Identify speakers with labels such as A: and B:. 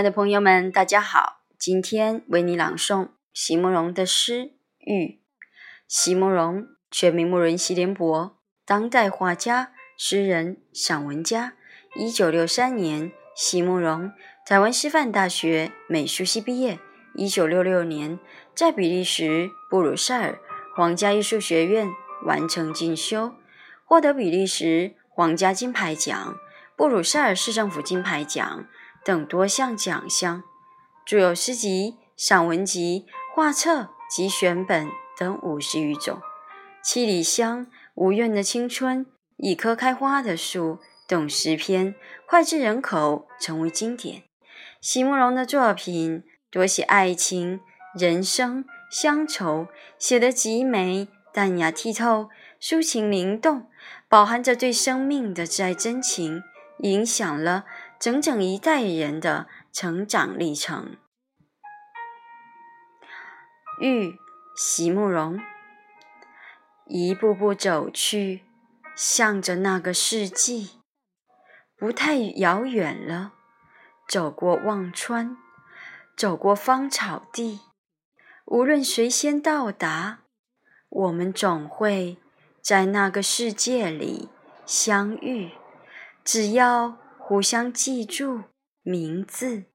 A: 亲爱的朋友们，大家好！今天为你朗诵席慕容的诗《玉》。席慕容，全名慕容席联博，当代画家、诗人、散文家。一九六三年，席慕容台湾师范大学美术系毕业。一九六六年，在比利时布鲁塞尔皇家艺术学院完成进修，获得比利时皇家金牌奖、布鲁塞尔市政府金牌奖。等多项奖项，著有诗集、散文集、画册及选本等五十余种。《七里香》《无怨的青春》《一棵开花的树》等诗篇脍炙人口，成为经典。席慕容的作品多写爱情、人生、乡愁，写得极美、淡雅剔透，抒情灵动，饱含着对生命的挚爱真情，影响了。整整一代人的成长历程。玉，席慕容，一步步走去，向着那个世纪，不太遥远了。走过忘川，走过芳草地，无论谁先到达，我们总会在那个世界里相遇。只要。互相记住名字。